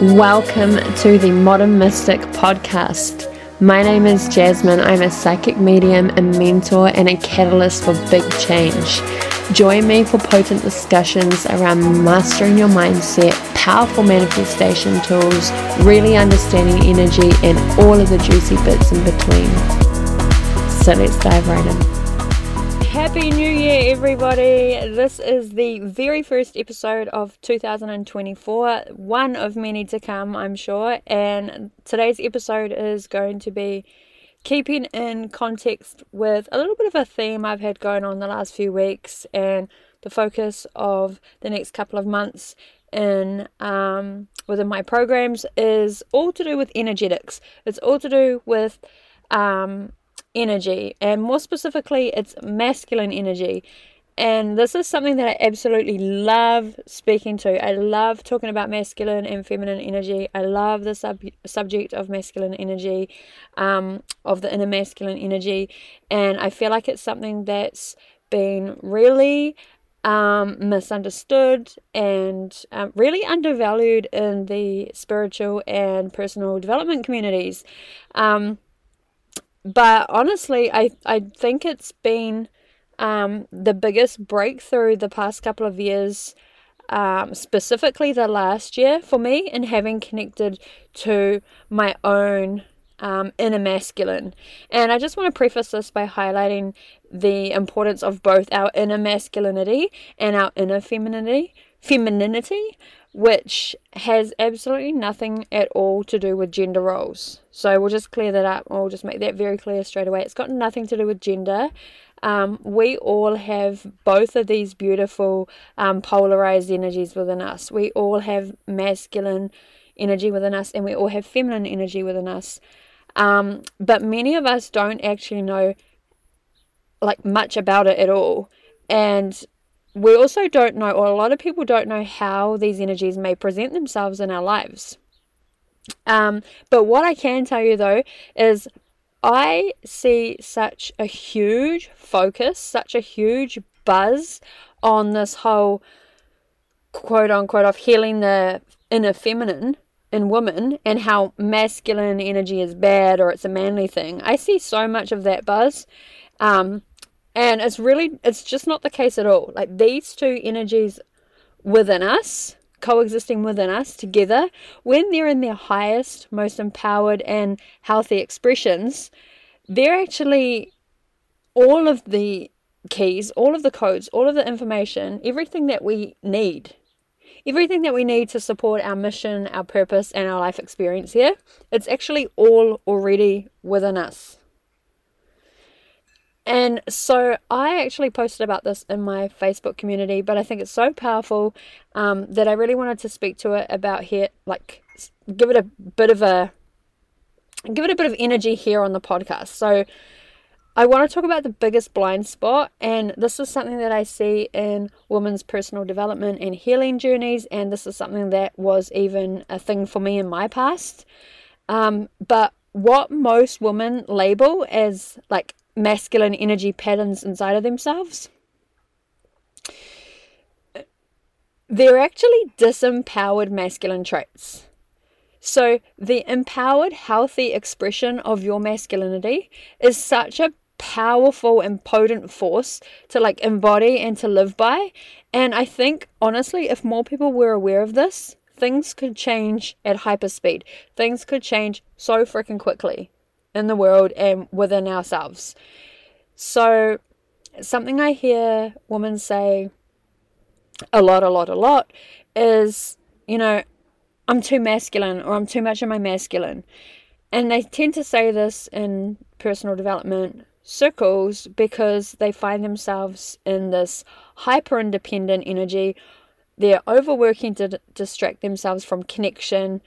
Welcome to the Modern Mystic podcast. My name is Jasmine. I'm a psychic medium, a mentor, and a catalyst for big change. Join me for potent discussions around mastering your mindset, powerful manifestation tools, really understanding energy, and all of the juicy bits in between. So let's dive right in. Happy New Year, everybody! This is the very first episode of 2024, one of many to come, I'm sure. And today's episode is going to be keeping in context with a little bit of a theme I've had going on the last few weeks and the focus of the next couple of months in um, within my programs is all to do with energetics. It's all to do with um, energy, and more specifically, it's masculine energy. And this is something that I absolutely love speaking to. I love talking about masculine and feminine energy. I love the sub- subject of masculine energy, um, of the inner masculine energy. And I feel like it's something that's been really um, misunderstood and um, really undervalued in the spiritual and personal development communities. Um, but honestly, I I think it's been um, the biggest breakthrough the past couple of years, um, specifically the last year for me, in having connected to my own um, inner masculine. And I just want to preface this by highlighting the importance of both our inner masculinity and our inner femininity. Femininity, which has absolutely nothing at all to do with gender roles. So we'll just clear that up. We'll just make that very clear straight away. It's got nothing to do with gender. Um, we all have both of these beautiful um, polarized energies within us. We all have masculine energy within us, and we all have feminine energy within us. Um, but many of us don't actually know like much about it at all. And we also don't know, or a lot of people don't know, how these energies may present themselves in our lives. Um, but what I can tell you though is I see such a huge focus, such a huge buzz on this whole quote unquote of healing the inner feminine in women and how masculine energy is bad or it's a manly thing. I see so much of that buzz. Um, and it's really, it's just not the case at all. Like these two energies within us, coexisting within us together, when they're in their highest, most empowered, and healthy expressions, they're actually all of the keys, all of the codes, all of the information, everything that we need. Everything that we need to support our mission, our purpose, and our life experience here, it's actually all already within us. And so I actually posted about this in my Facebook community, but I think it's so powerful um, that I really wanted to speak to it about here, like give it a bit of a give it a bit of energy here on the podcast. So I want to talk about the biggest blind spot, and this is something that I see in women's personal development and healing journeys, and this is something that was even a thing for me in my past. Um, but what most women label as like masculine energy patterns inside of themselves. They're actually disempowered masculine traits. So, the empowered, healthy expression of your masculinity is such a powerful and potent force to like embody and to live by. And I think, honestly, if more people were aware of this, things could change at hyperspeed. Things could change so freaking quickly in the world and within ourselves. So, something I hear women say a lot, a lot, a lot is, you know, I'm too masculine or I'm too much of my masculine. And they tend to say this in personal development circles because they find themselves in this hyper independent energy. They're overworking to d- distract themselves from connection,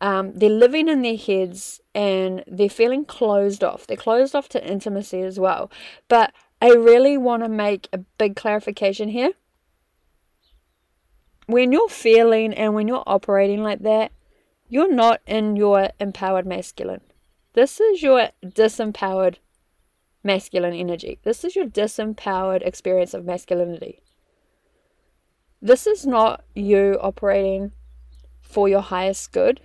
um, they're living in their heads and they're feeling closed off. They're closed off to intimacy as well. But I really want to make a big clarification here. When you're feeling and when you're operating like that, you're not in your empowered masculine. This is your disempowered masculine energy. This is your disempowered experience of masculinity. This is not you operating for your highest good,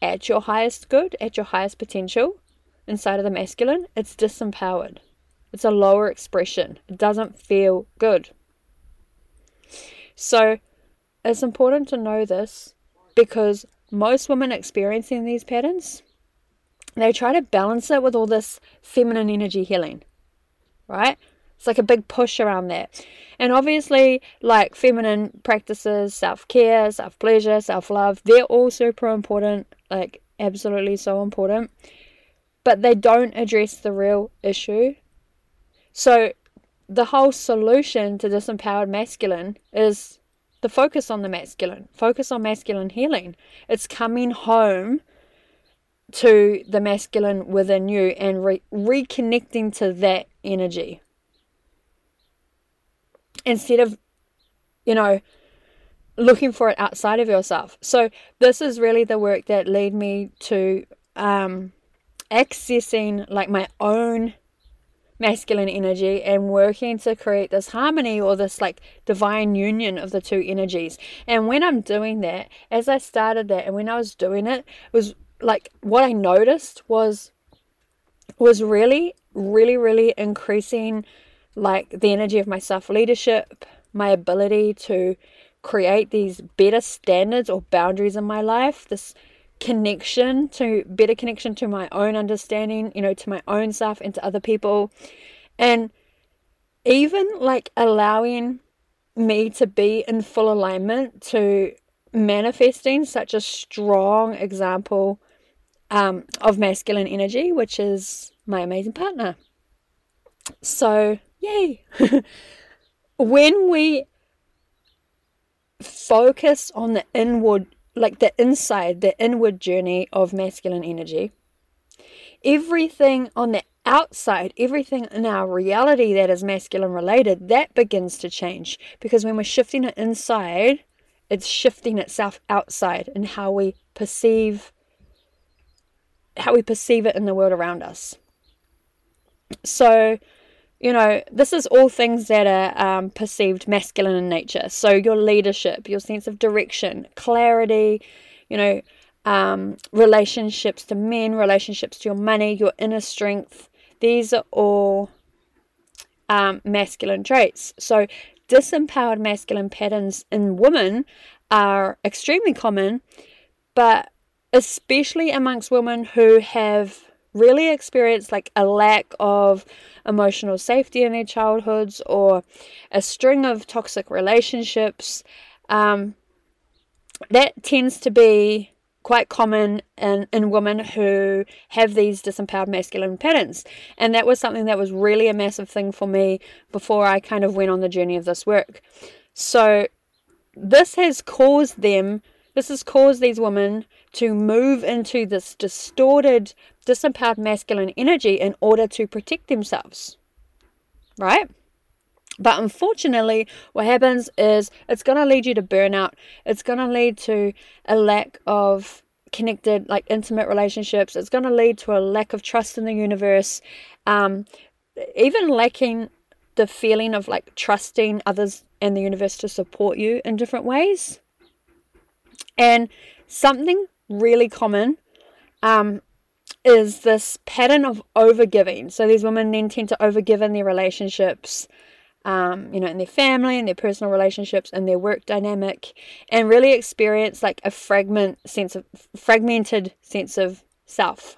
at your highest good, at your highest potential inside of the masculine, it's disempowered. It's a lower expression. It doesn't feel good. So it's important to know this because most women experiencing these patterns, they try to balance it with all this feminine energy healing, right? It's like a big push around that. And obviously, like feminine practices, self care, self pleasure, self love, they're all super important, like absolutely so important. But they don't address the real issue. So, the whole solution to disempowered masculine is the focus on the masculine, focus on masculine healing. It's coming home to the masculine within you and re- reconnecting to that energy instead of, you know, looking for it outside of yourself. So, this is really the work that led me to um, accessing like my own masculine energy and working to create this harmony or this like divine union of the two energies. And when I'm doing that, as I started that and when I was doing it, it was like what I noticed was was really really really increasing like the energy of my self leadership, my ability to create these better standards or boundaries in my life, this connection to better connection to my own understanding, you know, to my own self and to other people. And even like allowing me to be in full alignment to manifesting such a strong example um, of masculine energy, which is my amazing partner. So, Yay! when we focus on the inward, like the inside, the inward journey of masculine energy, everything on the outside, everything in our reality that is masculine related, that begins to change. Because when we're shifting it inside, it's shifting itself outside and how we perceive how we perceive it in the world around us. So you know, this is all things that are um, perceived masculine in nature. So your leadership, your sense of direction, clarity, you know, um, relationships to men, relationships to your money, your inner strength. These are all um, masculine traits. So disempowered masculine patterns in women are extremely common, but especially amongst women who have really experienced like a lack of emotional safety in their childhoods or a string of toxic relationships, um, that tends to be quite common in, in women who have these disempowered masculine patterns. And that was something that was really a massive thing for me before I kind of went on the journey of this work. So, this has caused them, this has caused these women to move into this distorted disempowered masculine energy in order to protect themselves. Right? But unfortunately, what happens is it's going to lead you to burnout. It's going to lead to a lack of connected, like intimate relationships. It's going to lead to a lack of trust in the universe. Um, even lacking the feeling of like trusting others and the universe to support you in different ways. And something really common um, is this pattern of overgiving. So these women then tend to overgive in their relationships, um, you know, in their family, in their personal relationships, in their work dynamic, and really experience like a fragment sense of fragmented sense of self.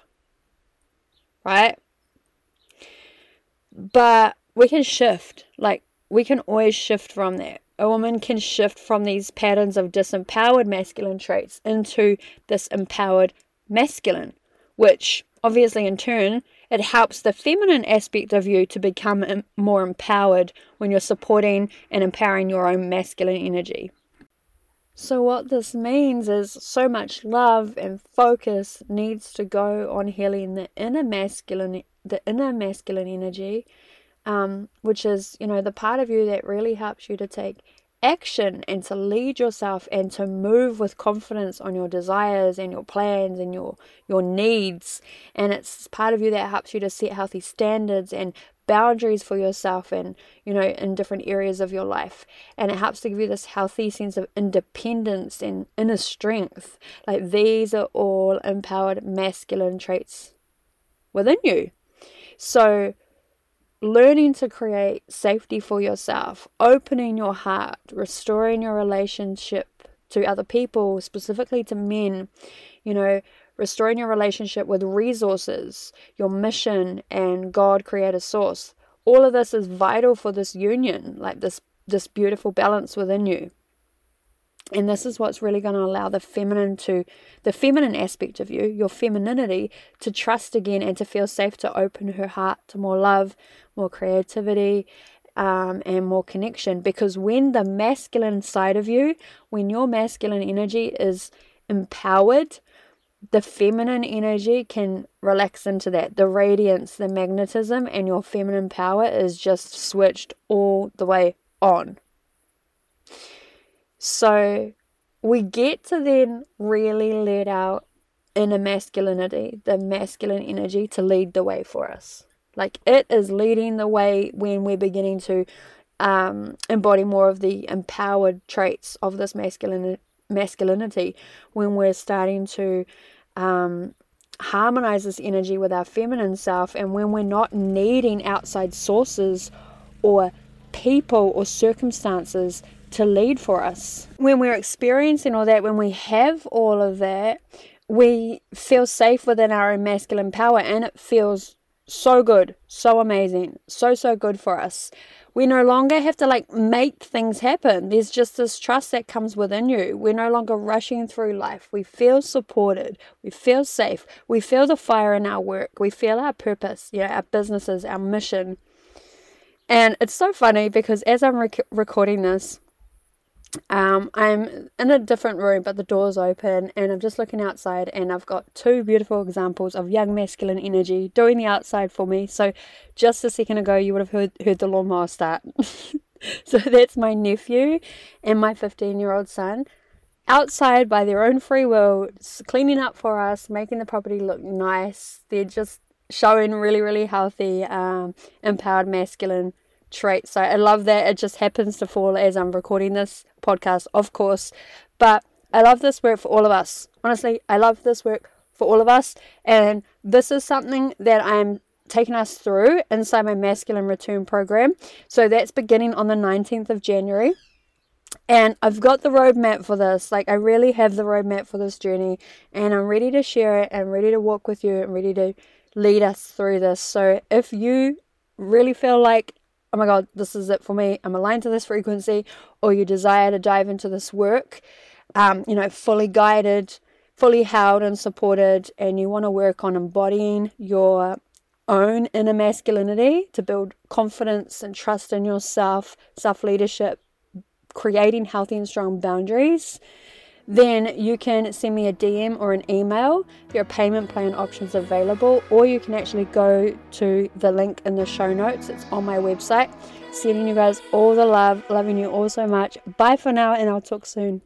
Right? But we can shift, like we can always shift from that. A woman can shift from these patterns of disempowered masculine traits into this empowered masculine which obviously in turn it helps the feminine aspect of you to become more empowered when you're supporting and empowering your own masculine energy. So, what this means is so much love and focus needs to go on healing the inner masculine, the inner masculine energy, um, which is you know the part of you that really helps you to take action and to lead yourself and to move with confidence on your desires and your plans and your your needs. And it's part of you that helps you to set healthy standards and boundaries for yourself and you know in different areas of your life. And it helps to give you this healthy sense of independence and inner strength. Like these are all empowered masculine traits within you. So learning to create safety for yourself, opening your heart, restoring your relationship to other people, specifically to men, you know, restoring your relationship with resources, your mission, and God creator source. All of this is vital for this union, like this this beautiful balance within you. And this is what's really going to allow the feminine to, the feminine aspect of you, your femininity, to trust again and to feel safe to open her heart to more love, more creativity, um, and more connection. Because when the masculine side of you, when your masculine energy is empowered, the feminine energy can relax into that. The radiance, the magnetism, and your feminine power is just switched all the way on. So we get to then really let out inner masculinity, the masculine energy to lead the way for us. Like it is leading the way when we're beginning to um, embody more of the empowered traits of this masculine masculinity when we're starting to um, harmonize this energy with our feminine self and when we're not needing outside sources or people or circumstances to lead for us. When we're experiencing all that, when we have all of that, we feel safe within our own masculine power and it feels so good, so amazing, so, so good for us. We no longer have to like make things happen. There's just this trust that comes within you. We're no longer rushing through life. We feel supported. We feel safe. We feel the fire in our work. We feel our purpose, you know, our businesses, our mission. And it's so funny because as I'm rec- recording this, um, I'm in a different room, but the door's open, and I'm just looking outside, and I've got two beautiful examples of young masculine energy doing the outside for me. So, just a second ago, you would have heard heard the lawnmower start. so that's my nephew and my 15 year old son outside by their own free will, cleaning up for us, making the property look nice. They're just showing really, really healthy, um, empowered masculine traits. So I love that it just happens to fall as I'm recording this podcast, of course. But I love this work for all of us. Honestly, I love this work for all of us. And this is something that I'm taking us through inside my masculine return program. So that's beginning on the 19th of January. And I've got the roadmap for this. Like, I really have the roadmap for this journey. And I'm ready to share it and ready to walk with you and ready to lead us through this. So if you really feel like oh my God, this is it for me. I'm aligned to this frequency, or you desire to dive into this work, um, you know, fully guided, fully held and supported, and you want to work on embodying your own inner masculinity to build confidence and trust in yourself, self leadership, creating healthy and strong boundaries then you can send me a DM or an email. Are payment plan options available, or you can actually go to the link in the show notes. It's on my website. Sending you guys all the love, loving you all so much. Bye for now, and I'll talk soon.